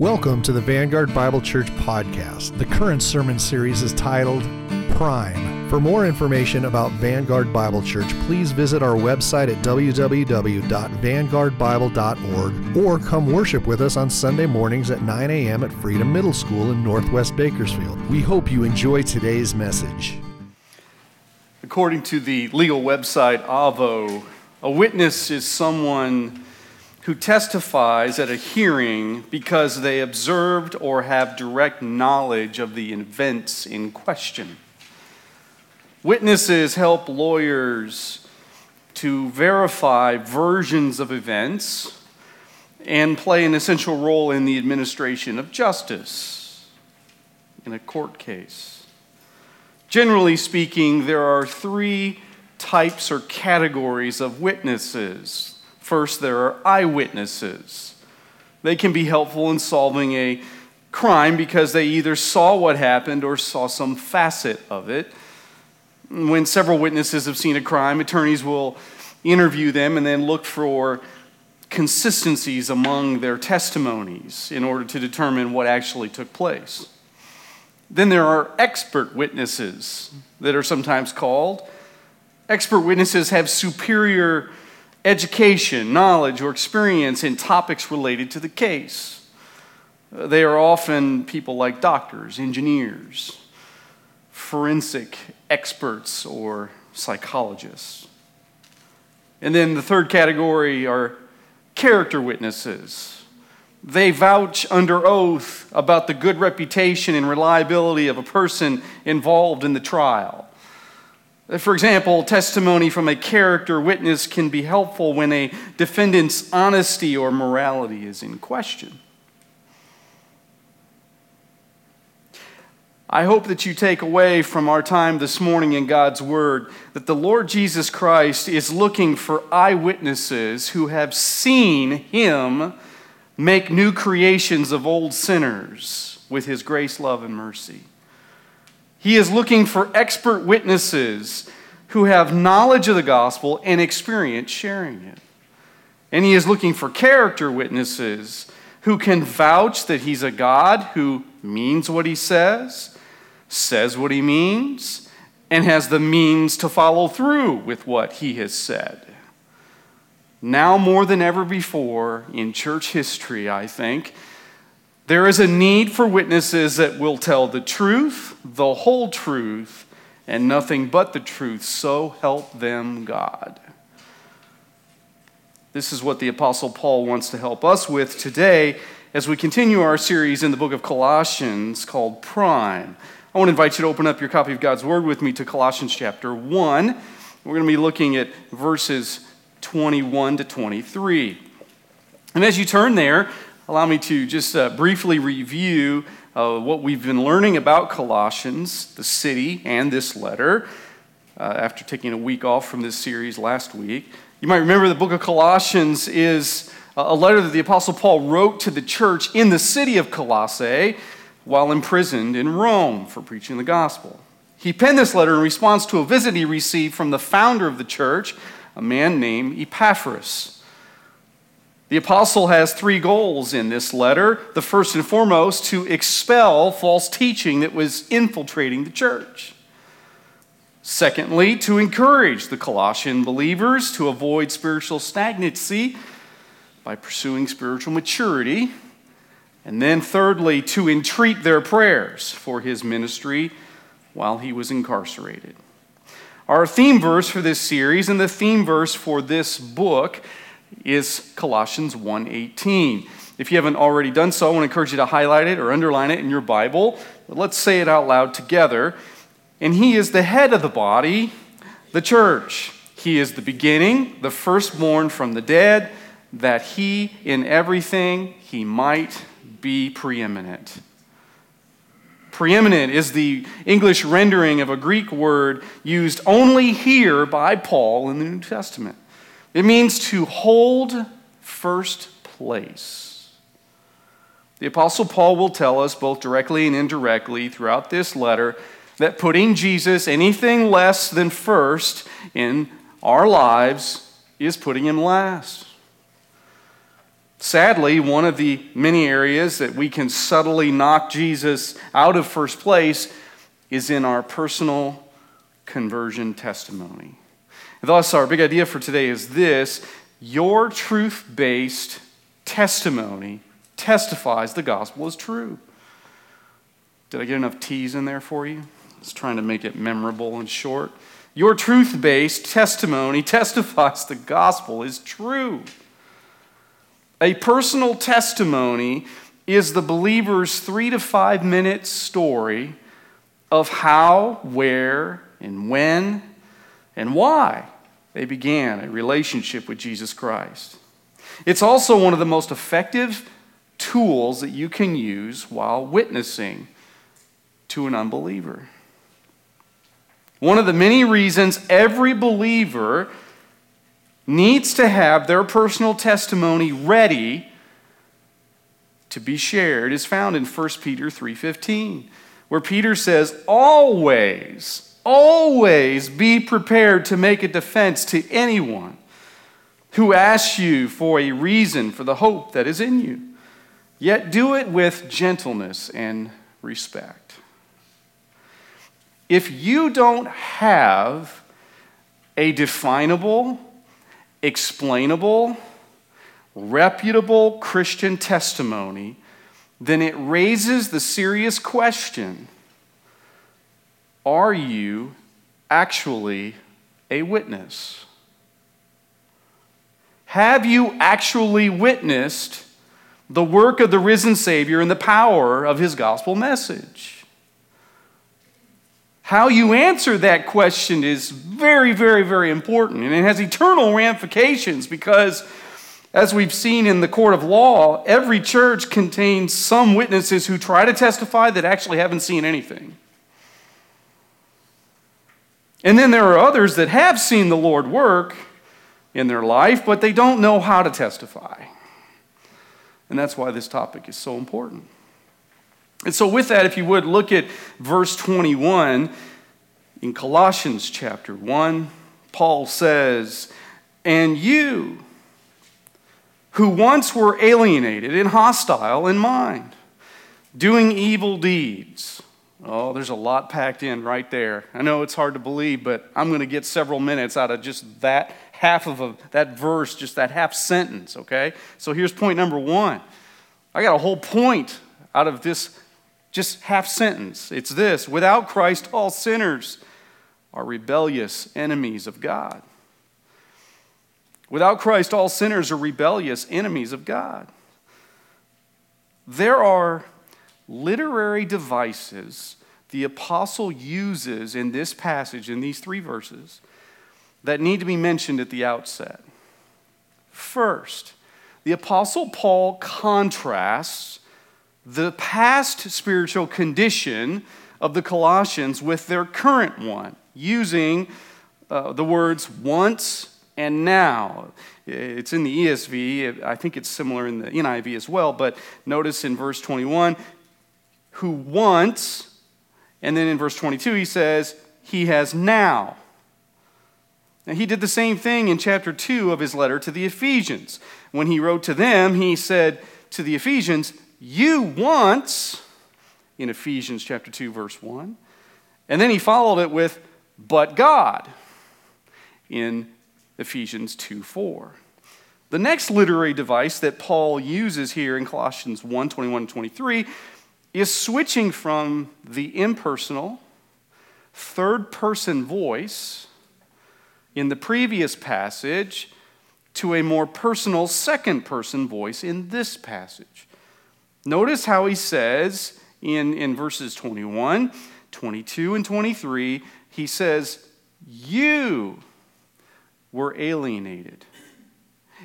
Welcome to the Vanguard Bible Church podcast. The current sermon series is titled Prime. For more information about Vanguard Bible Church, please visit our website at www.vanguardbible.org or come worship with us on Sunday mornings at 9 a.m. at Freedom Middle School in Northwest Bakersfield. We hope you enjoy today's message. According to the legal website Avvo, a witness is someone who testifies at a hearing because they observed or have direct knowledge of the events in question. Witnesses help lawyers to verify versions of events and play an essential role in the administration of justice in a court case. Generally speaking, there are three types or categories of witnesses First, there are eyewitnesses. They can be helpful in solving a crime because they either saw what happened or saw some facet of it. When several witnesses have seen a crime, attorneys will interview them and then look for consistencies among their testimonies in order to determine what actually took place. Then there are expert witnesses that are sometimes called. Expert witnesses have superior education, knowledge, or experience in topics related to the case. Uh, they are often people like doctors, engineers, forensic experts, or psychologists. And then the third category are character witnesses. They vouch under oath about the good reputation and reliability of a person involved in the trial. For example, testimony from a character witness can be helpful when a defendant's honesty or morality is in question. I hope that you take away from our time this morning in God's Word that the Lord Jesus Christ is looking for eyewitnesses who have seen Him make new creations of old sinners with His grace, love, and mercy. He is looking for expert witnesses who have knowledge of the gospel and experience sharing it. And he is looking for character witnesses who can vouch that he's a God who means what he says, says what he means, and has the means to follow through with what he has said. Now, more than ever before in church history, I think, there is a need for witnesses that will tell the truth, the whole truth, and nothing but the truth. So help them God. This is what the Apostle Paul wants to help us with today as we continue our series in the book of Colossians called Prime. I want to invite you to open up your copy of God's Word with me to Colossians chapter 1. We're going to be looking at verses 21 to 23. And as you turn there, allow me to just uh, briefly review uh, what we've been learning about Colossians, the city, and this letter uh, after taking a week off from this series last week. You might remember the book of Colossians is a letter that the Apostle Paul wrote to the church in the city of Colossae while imprisoned in Rome for preaching the gospel. He penned this letter in response to a visit he received from the founder of the church, a man named Epaphras. The apostle has three goals in this letter. The first and foremost, to expel false teaching that was infiltrating the church. Secondly, to encourage the Colossian believers to avoid spiritual stagnancy by pursuing spiritual maturity. And then, thirdly, to entreat their prayers for his ministry while he was incarcerated. Our theme verse for this series and the theme verse for this book is Colossians 1:18. If you haven't already done so, I want to encourage you to highlight it or underline it in your Bible. But let's say it out loud together. And he is the head of the body, the church. He is the beginning, the firstborn from the dead, that he in everything he might be preeminent. Preeminent is the English rendering of a Greek word used only here by Paul in the New Testament. It means to hold first place. The Apostle Paul will tell us, both directly and indirectly, throughout this letter, that putting Jesus anything less than first in our lives is putting him last. Sadly, one of the many areas that we can subtly knock Jesus out of first place is in our personal conversion testimony. Thus, our big idea for today is this your truth based testimony testifies the gospel is true. Did I get enough T's in there for you? Was trying to make it memorable and short. Your truth based testimony testifies the gospel is true. A personal testimony is the believer's three to five minute story of how, where, and when, and why they began a relationship with Jesus Christ. It's also one of the most effective tools that you can use while witnessing to an unbeliever. One of the many reasons every believer needs to have their personal testimony ready to be shared is found in 1 Peter 3:15 where Peter says always always be prepared to make a defense to anyone who asks you for a reason for the hope that is in you. Yet do it with gentleness and respect. If you don't have a definable explainable, reputable Christian testimony, then it raises the serious question Are you actually a witness? Have you actually witnessed the work of the risen Savior and the power of his gospel message? How you answer that question is very, very, very important. And it has eternal ramifications because, as we've seen in the court of law, every church contains some witnesses who try to testify that actually haven't seen anything. And then there are others that have seen the Lord work in their life, but they don't know how to testify. And that's why this topic is so important. And so, with that, if you would, look at verse 21 in Colossians chapter 1. Paul says, And you, who once were alienated and hostile in mind, doing evil deeds. Oh, there's a lot packed in right there. I know it's hard to believe, but I'm going to get several minutes out of just that half of a, that verse, just that half sentence, okay? So here's point number one. I got a whole point out of this just half sentence. It's this without Christ, all sinners are rebellious enemies of God. Without Christ, all sinners are rebellious enemies of God. There are literary devices the apostle uses in this passage, in these three verses, that need to be mentioned at the outset. First, the apostle Paul contrasts the past spiritual condition of the Colossians with their current one, using uh, the words once and now. It's in the ESV. I think it's similar in the NIV as well. But notice in verse 21, who once, and then in verse 22, he says, he has now. And he did the same thing in chapter 2 of his letter to the Ephesians. When he wrote to them, he said to the Ephesians, You once, in Ephesians chapter 2, verse 1. And then he followed it with, But God, in Ephesians 2 4. The next literary device that Paul uses here in Colossians 1 21 23 is switching from the impersonal, third person voice in the previous passage to a more personal second person voice in this passage. Notice how he says in, in verses 21, 22, and 23, he says, You were alienated.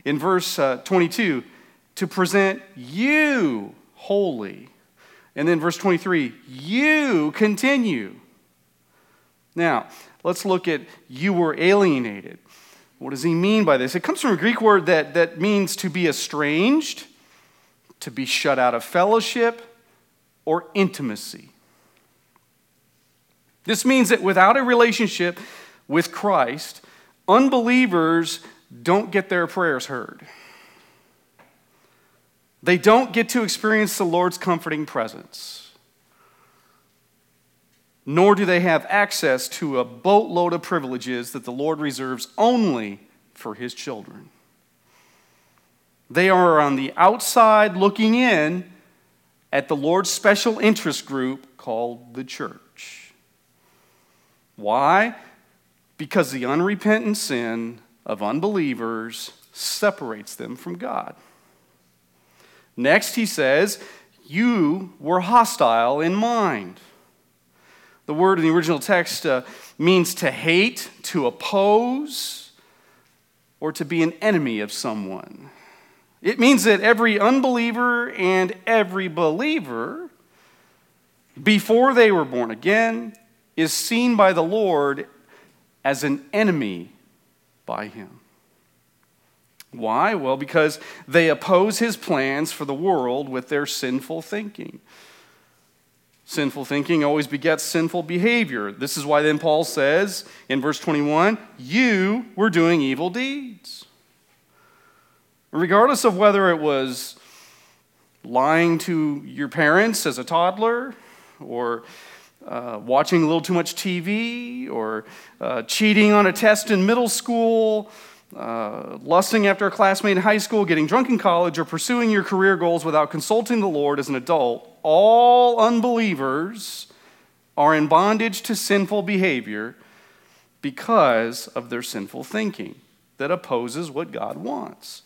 In verse uh, 22, to present you holy. And then verse 23, you continue. Now, Let's look at you were alienated. What does he mean by this? It comes from a Greek word that, that means to be estranged, to be shut out of fellowship, or intimacy. This means that without a relationship with Christ, unbelievers don't get their prayers heard. They don't get to experience the Lord's comforting presence. Nor do they have access to a boatload of privileges that the Lord reserves only for his children. They are on the outside looking in at the Lord's special interest group called the church. Why? Because the unrepentant sin of unbelievers separates them from God. Next, he says, You were hostile in mind. The word in the original text uh, means to hate, to oppose, or to be an enemy of someone. It means that every unbeliever and every believer, before they were born again, is seen by the Lord as an enemy by Him. Why? Well, because they oppose His plans for the world with their sinful thinking. Sinful thinking always begets sinful behavior. This is why then Paul says in verse 21 You were doing evil deeds. Regardless of whether it was lying to your parents as a toddler, or uh, watching a little too much TV, or uh, cheating on a test in middle school, uh, lusting after a classmate in high school, getting drunk in college, or pursuing your career goals without consulting the Lord as an adult, all unbelievers are in bondage to sinful behavior because of their sinful thinking that opposes what God wants.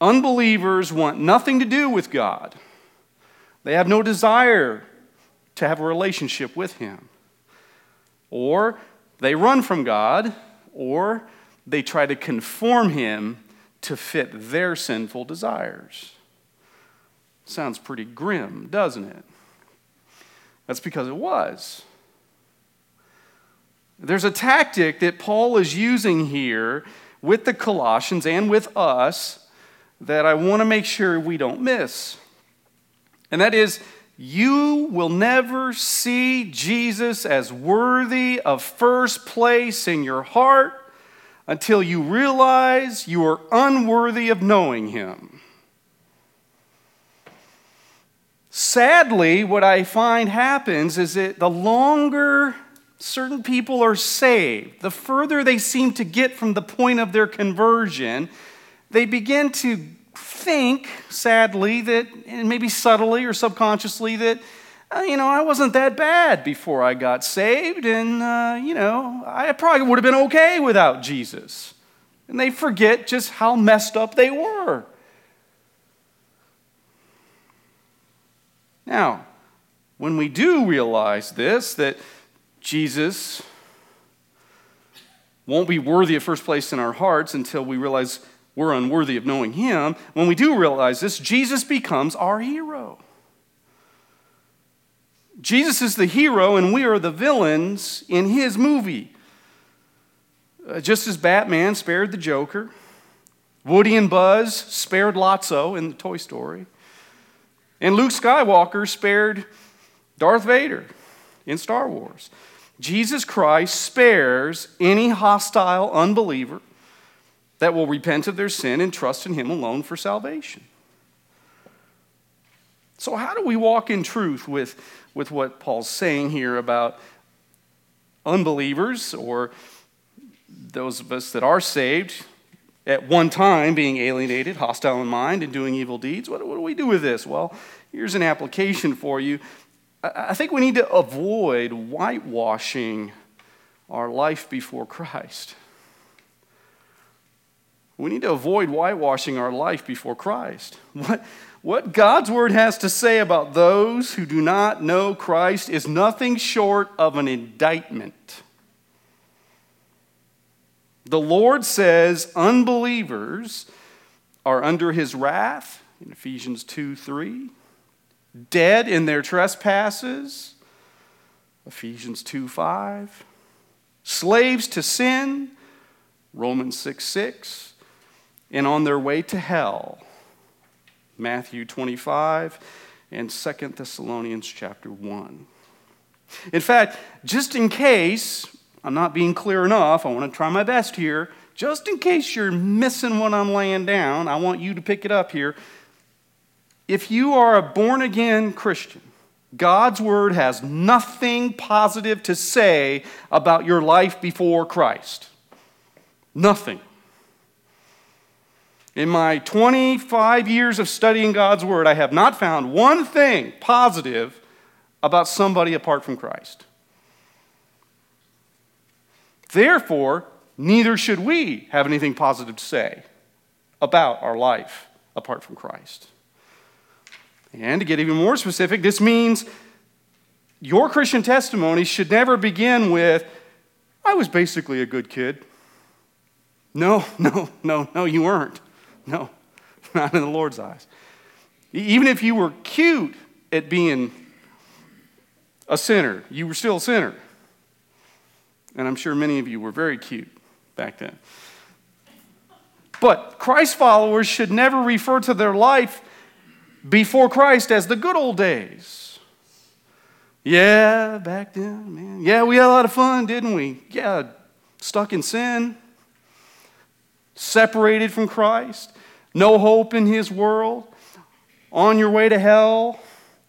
Unbelievers want nothing to do with God. They have no desire to have a relationship with Him. Or they run from God, or they try to conform Him to fit their sinful desires. Sounds pretty grim, doesn't it? That's because it was. There's a tactic that Paul is using here with the Colossians and with us that I want to make sure we don't miss. And that is, you will never see Jesus as worthy of first place in your heart until you realize you are unworthy of knowing him. Sadly, what I find happens is that the longer certain people are saved, the further they seem to get from the point of their conversion, they begin to think, sadly, that, and maybe subtly or subconsciously, that, uh, you know, I wasn't that bad before I got saved, and, uh, you know, I probably would have been okay without Jesus. And they forget just how messed up they were. Now, when we do realize this, that Jesus won't be worthy of first place in our hearts until we realize we're unworthy of knowing him, when we do realize this, Jesus becomes our hero. Jesus is the hero, and we are the villains in his movie. Uh, just as Batman spared the Joker, Woody and Buzz spared Lotso in the Toy Story, and Luke Skywalker spared Darth Vader in Star Wars. Jesus Christ spares any hostile unbeliever that will repent of their sin and trust in Him alone for salvation. So, how do we walk in truth with, with what Paul's saying here about unbelievers or those of us that are saved at one time being alienated, hostile in mind, and doing evil deeds? What, what do we do with this? Well, here's an application for you. I, I think we need to avoid whitewashing our life before Christ. We need to avoid whitewashing our life before Christ. What, what God's word has to say about those who do not know Christ is nothing short of an indictment. The Lord says unbelievers are under his wrath in Ephesians 2 3, dead in their trespasses, Ephesians 2 5, slaves to sin, Romans 6 6 and on their way to hell. Matthew 25 and 2 Thessalonians chapter 1. In fact, just in case I'm not being clear enough, I want to try my best here. Just in case you're missing what I'm laying down, I want you to pick it up here. if you are a born again Christian, God's word has nothing positive to say about your life before Christ. Nothing. In my 25 years of studying God's word, I have not found one thing positive about somebody apart from Christ. Therefore, neither should we have anything positive to say about our life apart from Christ. And to get even more specific, this means your Christian testimony should never begin with, I was basically a good kid. No, no, no, no, you weren't. No, not in the Lord's eyes. Even if you were cute at being a sinner, you were still a sinner. And I'm sure many of you were very cute back then. But Christ followers should never refer to their life before Christ as the good old days. Yeah, back then, man. Yeah, we had a lot of fun, didn't we? Yeah, stuck in sin, separated from Christ, no hope in His world, on your way to hell,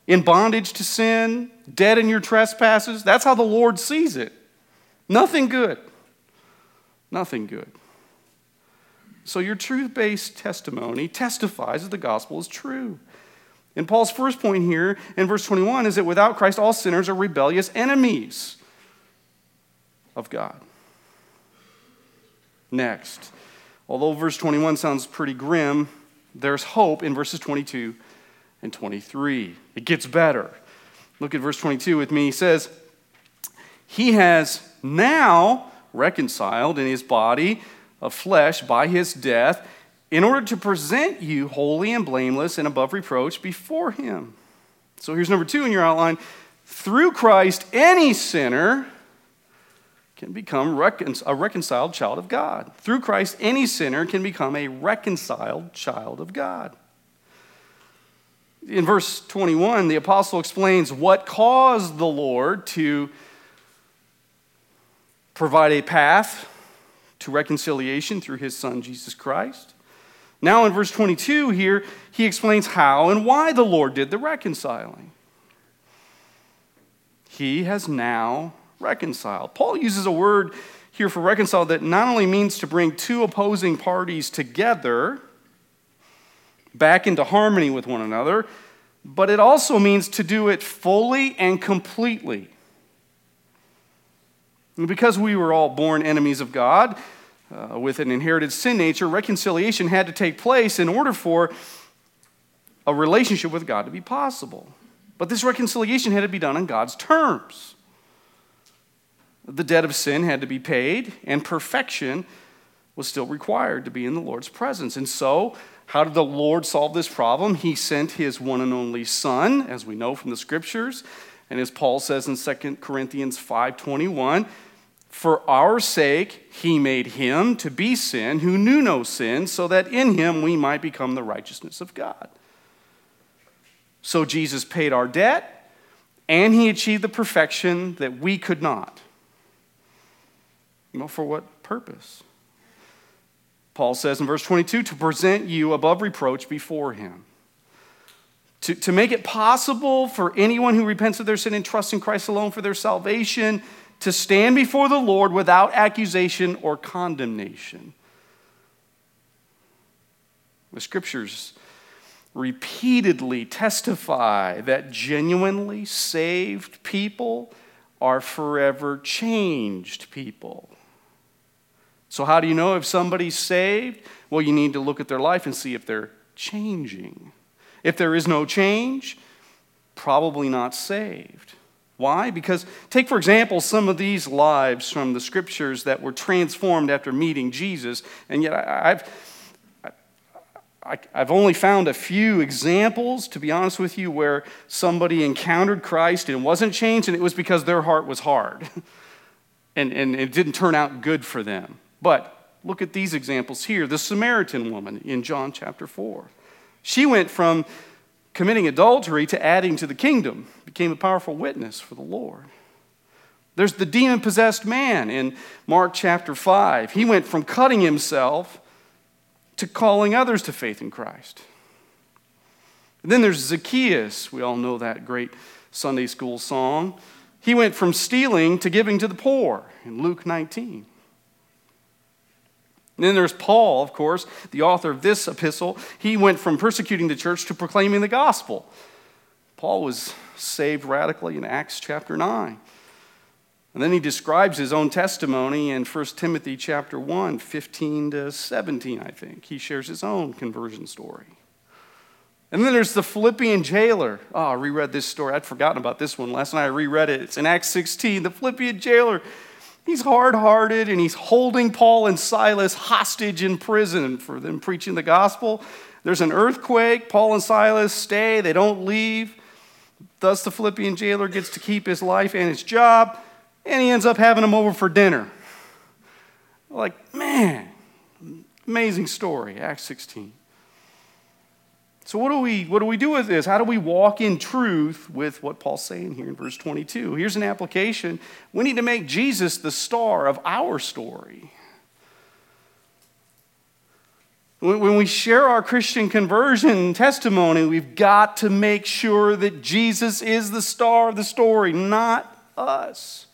in bondage to sin, dead in your trespasses. That's how the Lord sees it. Nothing good. Nothing good. So, your truth based testimony testifies that the gospel is true. And Paul's first point here in verse 21 is that without Christ, all sinners are rebellious enemies of God. Next, although verse 21 sounds pretty grim, there's hope in verses 22 and 23. It gets better. Look at verse 22 with me. He says, He has now reconciled in his body of flesh by his death in order to present you holy and blameless and above reproach before him. So here's number two in your outline. Through Christ, any sinner can become a reconciled child of God. Through Christ, any sinner can become a reconciled child of God. In verse 21, the apostle explains what caused the Lord to provide a path to reconciliation through his son, Jesus Christ. Now, in verse 22 here, he explains how and why the Lord did the reconciling. He has now reconciled. Paul uses a word here for reconcile that not only means to bring two opposing parties together back into harmony with one another, but it also means to do it fully and completely. Because we were all born enemies of God, uh, with an inherited sin nature, reconciliation had to take place in order for a relationship with God to be possible. But this reconciliation had to be done on God's terms. The debt of sin had to be paid, and perfection was still required to be in the Lord's presence. And so, how did the Lord solve this problem? He sent his one and only Son, as we know from the scriptures, and as Paul says in 2 Corinthians 5:21, for our sake, he made him to be sin who knew no sin, so that in him we might become the righteousness of God. So Jesus paid our debt, and he achieved the perfection that we could not. Well, for what purpose? Paul says in verse 22 to present you above reproach before him. To, to make it possible for anyone who repents of their sin and trusts in Christ alone for their salvation to stand before the Lord without accusation or condemnation. The scriptures repeatedly testify that genuinely saved people are forever changed people. So, how do you know if somebody's saved? Well, you need to look at their life and see if they're changing. If there is no change, probably not saved. Why? Because, take for example, some of these lives from the scriptures that were transformed after meeting Jesus, and yet I've, I, have only found a few examples, to be honest with you, where somebody encountered Christ and wasn't changed, and it was because their heart was hard. and, and it didn't turn out good for them. But look at these examples here. The Samaritan woman in John chapter 4. She went from committing adultery to adding to the kingdom, became a powerful witness for the Lord. There's the demon possessed man in Mark chapter 5. He went from cutting himself to calling others to faith in Christ. And then there's Zacchaeus. We all know that great Sunday school song. He went from stealing to giving to the poor in Luke 19. And then there's Paul, of course, the author of this epistle. He went from persecuting the church to proclaiming the gospel. Paul was saved radically in Acts chapter 9. And then he describes his own testimony in 1 Timothy chapter 1, 15 to 17, I think. He shares his own conversion story. And then there's the Philippian jailer. Oh, I reread this story. I'd forgotten about this one. Last night I reread it. It's in Acts 16. The Philippian jailer, he's hard hearted and he's holding Paul and Silas hostage in prison for them preaching the gospel. There's an earthquake. Paul and Silas stay, they don't leave. Thus, the Philippian jailer gets to keep his life and his job, and he ends up having them over for dinner. Like, man, amazing story, Acts 16. So, what do, we, what do we do with this? How do we walk in truth with what Paul's saying here in verse 22? Here's an application. We need to make Jesus the star of our story. When we share our Christian conversion testimony, we've got to make sure that Jesus is the star of the story, not us.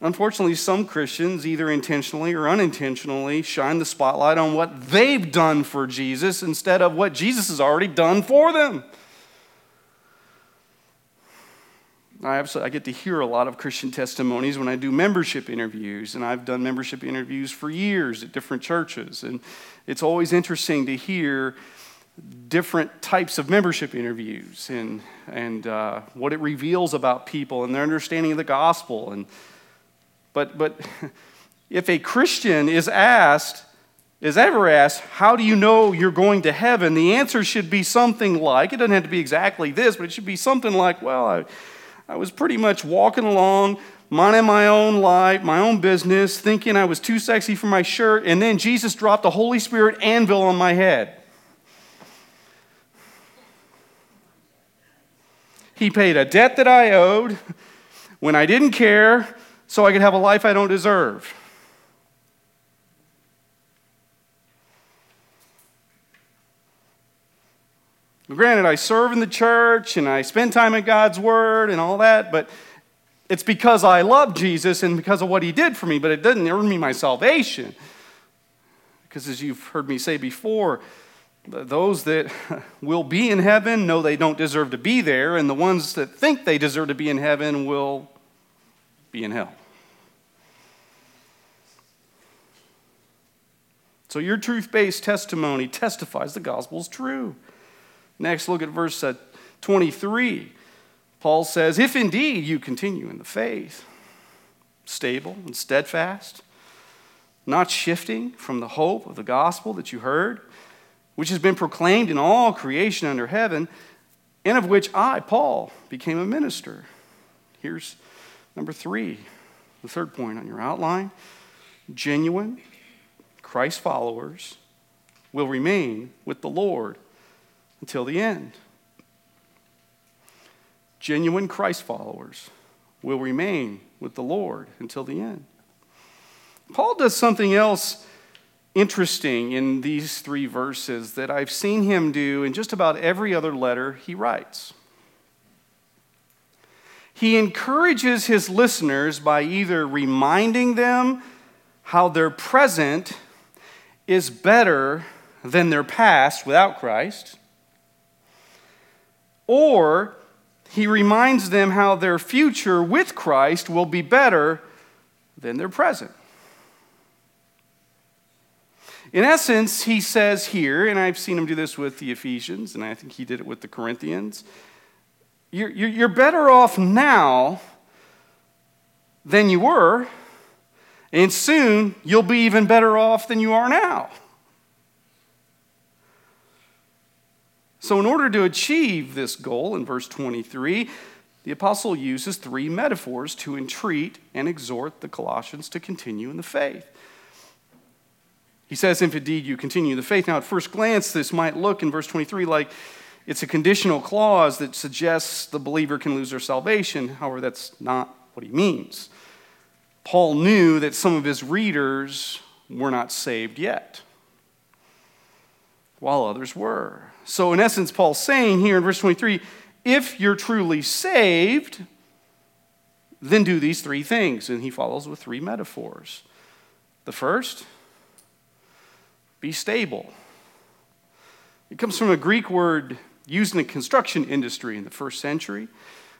Unfortunately, some Christians, either intentionally or unintentionally, shine the spotlight on what they've done for Jesus instead of what Jesus has already done for them. I, I get to hear a lot of Christian testimonies when I do membership interviews, and I've done membership interviews for years at different churches. And it's always interesting to hear different types of membership interviews and, and uh, what it reveals about people and their understanding of the gospel. And, but, but if a Christian is asked, is ever asked, How do you know you're going to heaven? the answer should be something like, it doesn't have to be exactly this, but it should be something like, Well, I I was pretty much walking along, minding my own life, my own business, thinking I was too sexy for my shirt, and then Jesus dropped the Holy Spirit anvil on my head. He paid a debt that I owed when I didn't care so I could have a life I don't deserve. Granted, I serve in the church and I spend time in God's Word and all that, but it's because I love Jesus and because of what He did for me, but it doesn't earn me my salvation. Because as you've heard me say before, those that will be in heaven know they don't deserve to be there, and the ones that think they deserve to be in heaven will be in hell. So your truth based testimony testifies the gospel is true. Next, look at verse uh, 23. Paul says, If indeed you continue in the faith, stable and steadfast, not shifting from the hope of the gospel that you heard, which has been proclaimed in all creation under heaven, and of which I, Paul, became a minister. Here's number three, the third point on your outline. Genuine Christ followers will remain with the Lord until the end. Genuine Christ followers will remain with the Lord until the end. Paul does something else interesting in these three verses that I've seen him do in just about every other letter he writes. He encourages his listeners by either reminding them how their present is better than their past without Christ, or he reminds them how their future with Christ will be better than their present. In essence, he says here, and I've seen him do this with the Ephesians, and I think he did it with the Corinthians you're, you're better off now than you were, and soon you'll be even better off than you are now. So, in order to achieve this goal, in verse 23, the apostle uses three metaphors to entreat and exhort the Colossians to continue in the faith. He says, If indeed you continue in the faith. Now, at first glance, this might look in verse 23 like it's a conditional clause that suggests the believer can lose their salvation. However, that's not what he means. Paul knew that some of his readers were not saved yet, while others were. So, in essence, Paul's saying here in verse 23 if you're truly saved, then do these three things. And he follows with three metaphors. The first, be stable. It comes from a Greek word used in the construction industry in the first century.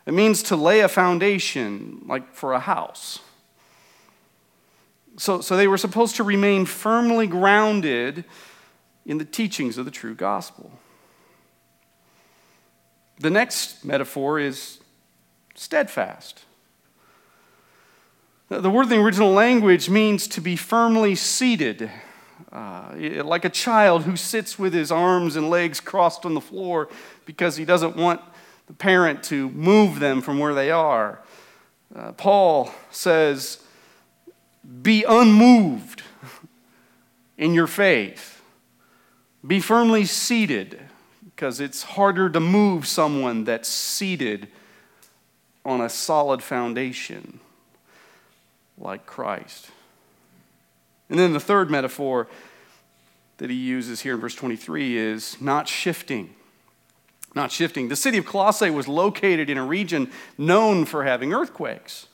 It means to lay a foundation, like for a house. So, so they were supposed to remain firmly grounded in the teachings of the true gospel. The next metaphor is steadfast. The word in the original language means to be firmly seated, uh, like a child who sits with his arms and legs crossed on the floor because he doesn't want the parent to move them from where they are. Uh, Paul says, be unmoved in your faith. Be firmly seated, because it's harder to move someone that's seated on a solid foundation like Christ. And then the third metaphor that he uses here in verse 23 is not shifting. Not shifting. The city of Colossae was located in a region known for having earthquakes.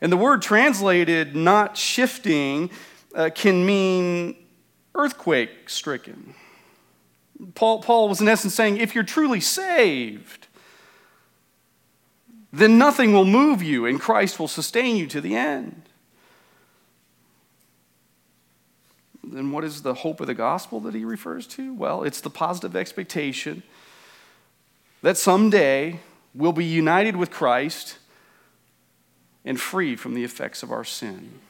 And the word translated not shifting uh, can mean earthquake stricken. Paul, Paul was in essence saying if you're truly saved, then nothing will move you and Christ will sustain you to the end. Then what is the hope of the gospel that he refers to? Well, it's the positive expectation that someday we'll be united with Christ and free from the effects of our sin.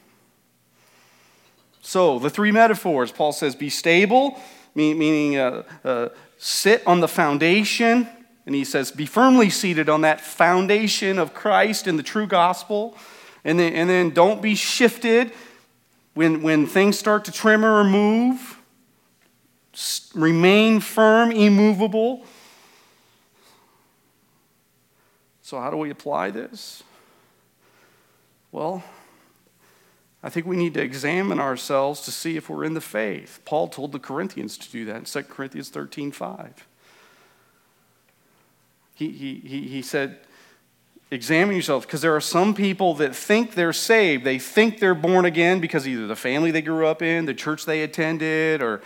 So, the three metaphors Paul says be stable, meaning uh, uh, sit on the foundation. And he says, be firmly seated on that foundation of Christ and the true gospel. And then, and then don't be shifted when, when things start to tremor or move. Remain firm, immovable. So, how do we apply this? Well, I think we need to examine ourselves to see if we're in the faith. Paul told the Corinthians to do that in 2 Corinthians 13 5. He, he, he, he said, Examine yourself, because there are some people that think they're saved. They think they're born again because either the family they grew up in, the church they attended, or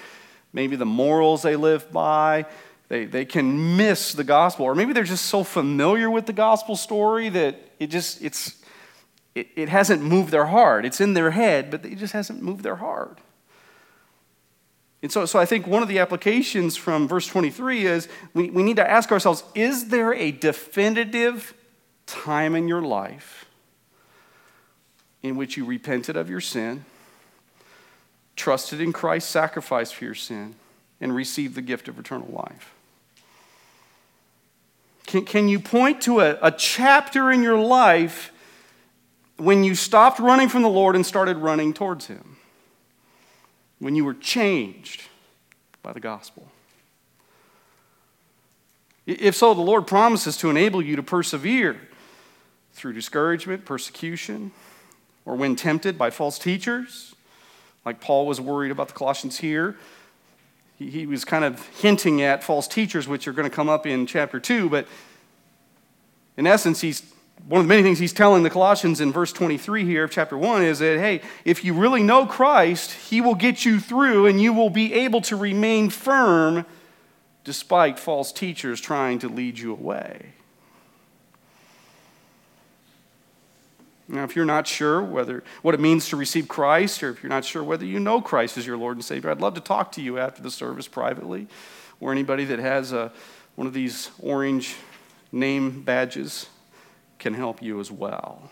maybe the morals they live by. They, they can miss the gospel, or maybe they're just so familiar with the gospel story that it just, it's, it, it hasn't moved their heart. It's in their head, but it just hasn't moved their heart. And so, so I think one of the applications from verse 23 is we, we need to ask ourselves is there a definitive time in your life in which you repented of your sin, trusted in Christ's sacrifice for your sin, and received the gift of eternal life? Can, can you point to a, a chapter in your life when you stopped running from the Lord and started running towards Him, when you were changed by the gospel. If so, the Lord promises to enable you to persevere through discouragement, persecution, or when tempted by false teachers, like Paul was worried about the Colossians here. He, was kind of hinting at false teachers, which are going to come up in chapter 2, but in essence, he's one of the many things he's telling the Colossians in verse 23 here of chapter 1 is that, hey, if you really know Christ, he will get you through and you will be able to remain firm despite false teachers trying to lead you away. Now, if you're not sure whether what it means to receive Christ, or if you're not sure whether you know Christ as your Lord and Savior, I'd love to talk to you after the service privately, or anybody that has a, one of these orange name badges can help you as well.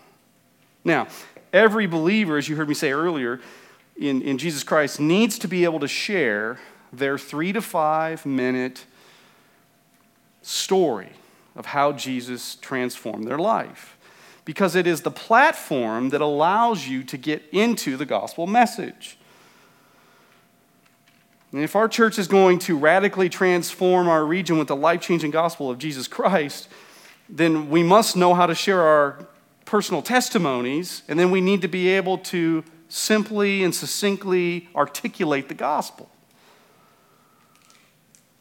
Now, every believer, as you heard me say earlier, in, in Jesus Christ needs to be able to share their three to five minute story of how Jesus transformed their life. Because it is the platform that allows you to get into the gospel message. And if our church is going to radically transform our region with the life changing gospel of Jesus Christ, then we must know how to share our personal testimonies, and then we need to be able to simply and succinctly articulate the gospel.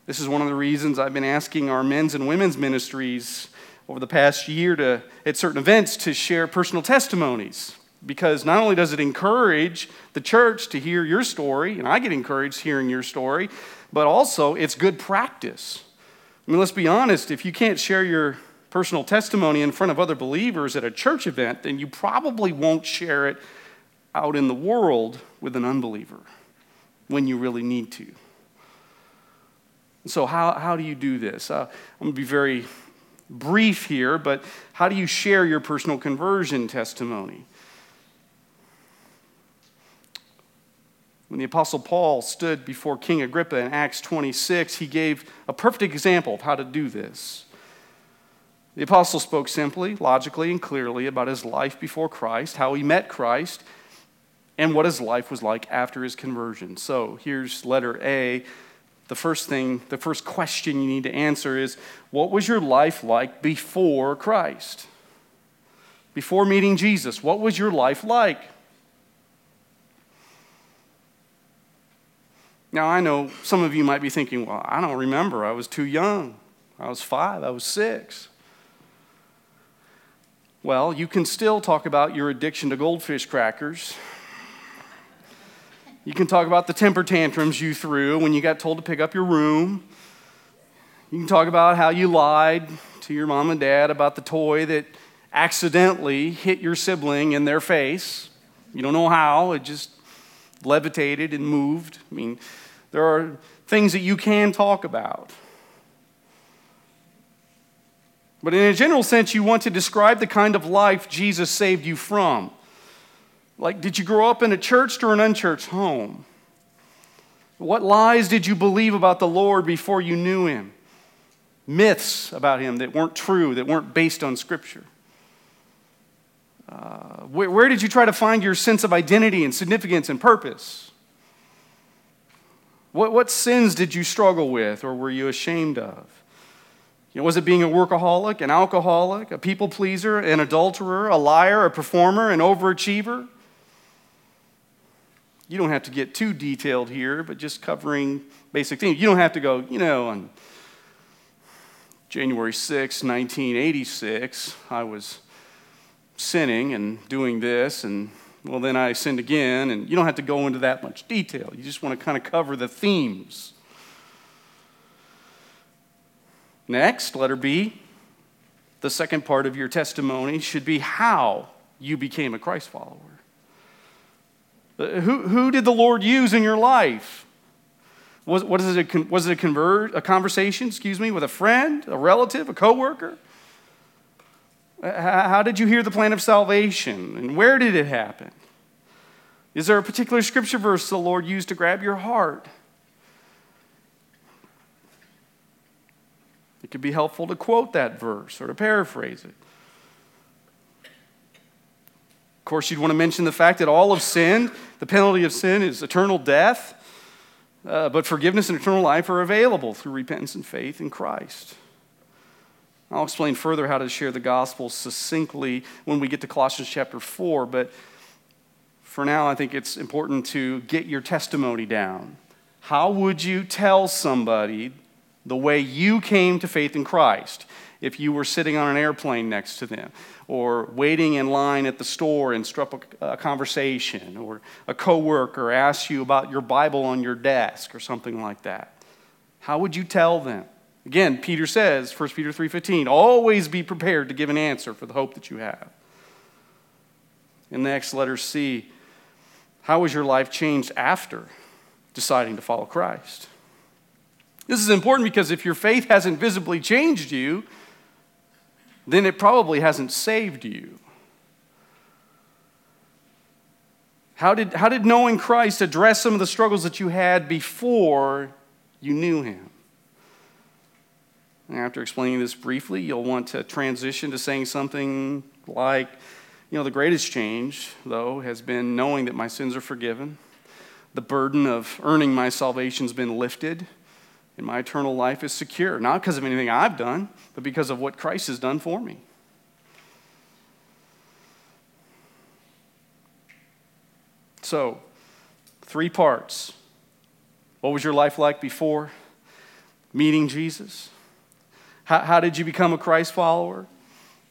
This is one of the reasons I've been asking our men's and women's ministries over the past year to, at certain events to share personal testimonies because not only does it encourage the church to hear your story, and I get encouraged hearing your story, but also it's good practice. I mean, let's be honest, if you can't share your personal testimony in front of other believers at a church event, then you probably won't share it out in the world with an unbeliever when you really need to. So, how, how do you do this? Uh, I'm going to be very brief here, but how do you share your personal conversion testimony? When the Apostle Paul stood before King Agrippa in Acts 26, he gave a perfect example of how to do this. The apostle spoke simply, logically, and clearly about his life before Christ, how he met Christ, and what his life was like after his conversion. So here's letter A. The first thing, the first question you need to answer is what was your life like before Christ? Before meeting Jesus, what was your life like? Now, I know some of you might be thinking, well, I don't remember. I was too young. I was five. I was six. Well, you can still talk about your addiction to goldfish crackers. You can talk about the temper tantrums you threw when you got told to pick up your room. You can talk about how you lied to your mom and dad about the toy that accidentally hit your sibling in their face. You don't know how, it just levitated and moved. I mean, there are things that you can talk about. But in a general sense, you want to describe the kind of life Jesus saved you from. Like, did you grow up in a church or an unchurched home? What lies did you believe about the Lord before you knew Him? Myths about Him that weren't true, that weren't based on Scripture. Uh, where, where did you try to find your sense of identity and significance and purpose? What, what sins did you struggle with or were you ashamed of? You know, was it being a workaholic, an alcoholic, a people pleaser, an adulterer, a liar, a performer, an overachiever? You don't have to get too detailed here, but just covering basic things. You don't have to go, you know, on January 6, 1986, I was sinning and doing this and well, then I sinned again. And you don't have to go into that much detail. You just want to kind of cover the themes. Next, letter B. The second part of your testimony should be how you became a Christ follower. Uh, who, who did the Lord use in your life? Was, what is it, was it a, convert, a conversation, excuse me, with a friend, a relative, a coworker? How did you hear the plan of salvation? And where did it happen? Is there a particular scripture verse the Lord used to grab your heart? It could be helpful to quote that verse or to paraphrase it. Of course, you'd want to mention the fact that all of sin, the penalty of sin is eternal death, uh, but forgiveness and eternal life are available through repentance and faith in Christ. I'll explain further how to share the gospel succinctly when we get to Colossians chapter 4, but for now, I think it's important to get your testimony down. How would you tell somebody the way you came to faith in Christ if you were sitting on an airplane next to them, or waiting in line at the store and struck a, conversation, or a coworker asked you about your Bible on your desk, or something like that? How would you tell them? Again, Peter says, 1 Peter 3:15, always be prepared to give an answer for the hope that you have. In the next letter C, how was your life changed after deciding to follow Christ? This is important because if your faith hasn't visibly changed you, then it probably hasn't saved you. How did, how did knowing Christ address some of the struggles that you had before you knew him? And after explaining this briefly, you'll want to transition to saying something like, you know, the greatest change, though, has been knowing that my sins are forgiven. The burden of earning my salvation has been lifted, and my eternal life is secure. Not because of anything I've done, but because of what Christ has done for me. So, three parts. What was your life like before? meeting Jesus? How, how did you become a Christ follower?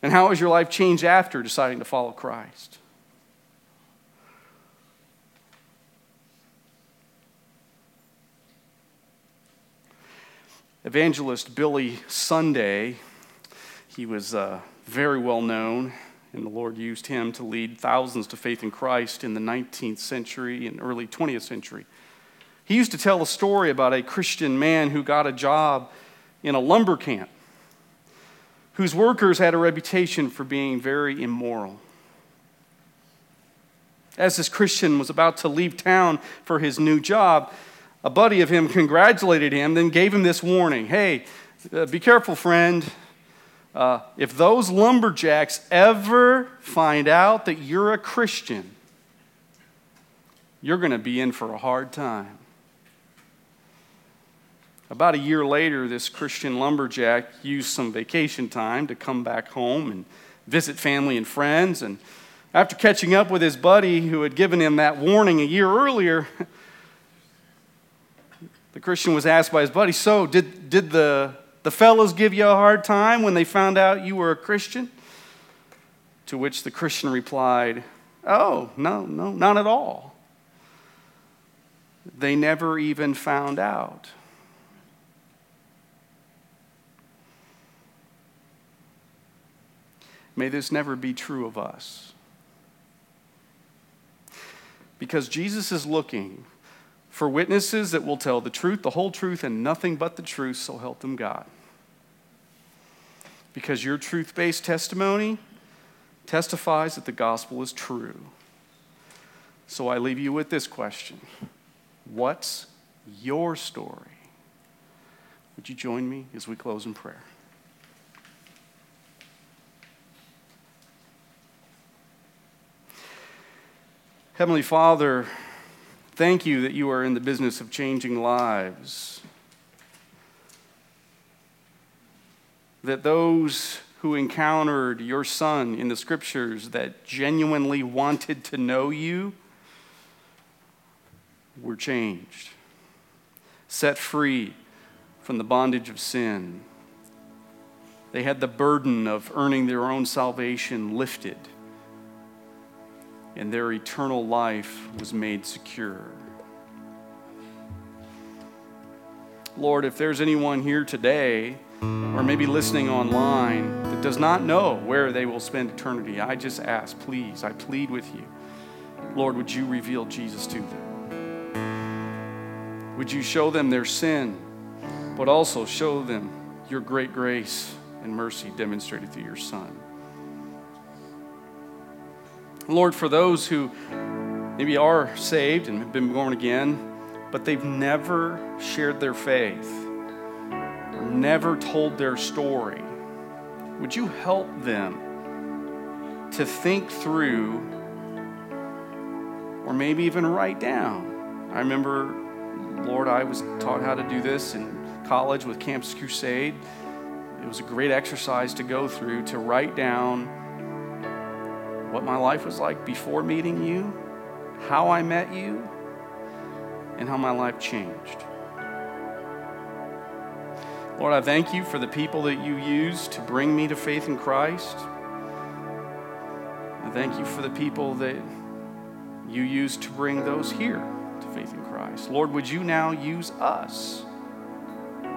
And how has your life changed after deciding to follow Christ? Evangelist Billy Sunday, he was uh, very well known, and the Lord used him to lead thousands to faith in Christ in the 19th century and early 20th century. He used to tell a story about a Christian man who got a job in a lumber camp, whose workers had a reputation for being very immoral. As this Christian was about to leave town for his new job, a buddy of him congratulated him, then gave him this warning Hey, uh, be careful, friend. Uh, if those lumberjacks ever find out that you're a Christian, you're going to be in for a hard time. About a year later, this Christian lumberjack used some vacation time to come back home and visit family and friends. And after catching up with his buddy who had given him that warning a year earlier, the Christian was asked by his buddy, So, did, did the, the fellows give you a hard time when they found out you were a Christian? To which the Christian replied, Oh, no, no, not at all. They never even found out. May this never be true of us. Because Jesus is looking for witnesses that will tell the truth, the whole truth, and nothing but the truth, so help them God. Because your truth based testimony testifies that the gospel is true. So I leave you with this question What's your story? Would you join me as we close in prayer? Heavenly Father, Thank you that you are in the business of changing lives. That those who encountered your Son in the scriptures that genuinely wanted to know you were changed, set free from the bondage of sin. They had the burden of earning their own salvation lifted and their eternal life was made secure. Lord, if there's anyone here today, or maybe listening online, that does not know where they will spend eternity, I just ask, please, I plead with you, Lord, would you reveal Jesus to them? Would you show them their sin, but also show them your great grace and mercy demonstrated through your Son? Lord, for those who maybe are saved and have been born again, but they've never shared their faith, never told their story, would you help them to think through or maybe even write down? I remember, Lord, I was taught how to do this in college with Campus Crusade. It was a great exercise to go through to write down what my life was like before meeting you, how I met you, and how my life changed. Lord, I thank you for the people that you used to bring me to faith in Christ. I thank you for the people that you used to bring those here to faith in Christ. Lord, would you now use us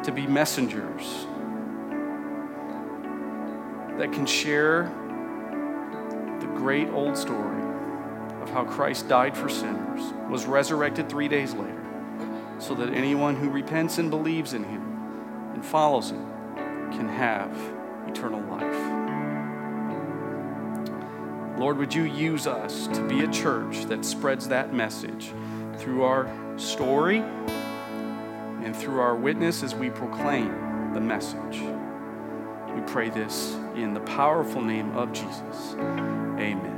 to be messengers that can share great old story of how Christ died for sinners, was resurrected three days later, so that anyone who repents and believes in him and follows him can have eternal life. Lord, would you use us to be a church that spreads that message through our story and through our witness as we proclaim the message? We pray this in the powerful name of Jesus. Amen.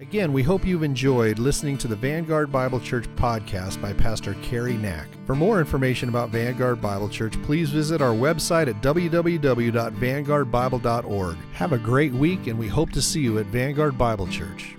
Again, we hope you've enjoyed listening to the Vanguard Bible Church podcast by Pastor Cary Knack. For more information about Vanguard Bible Church, please visit our website at www.vanguardbible.org. Have a great week, and we hope to see you at Vanguard Bible Church.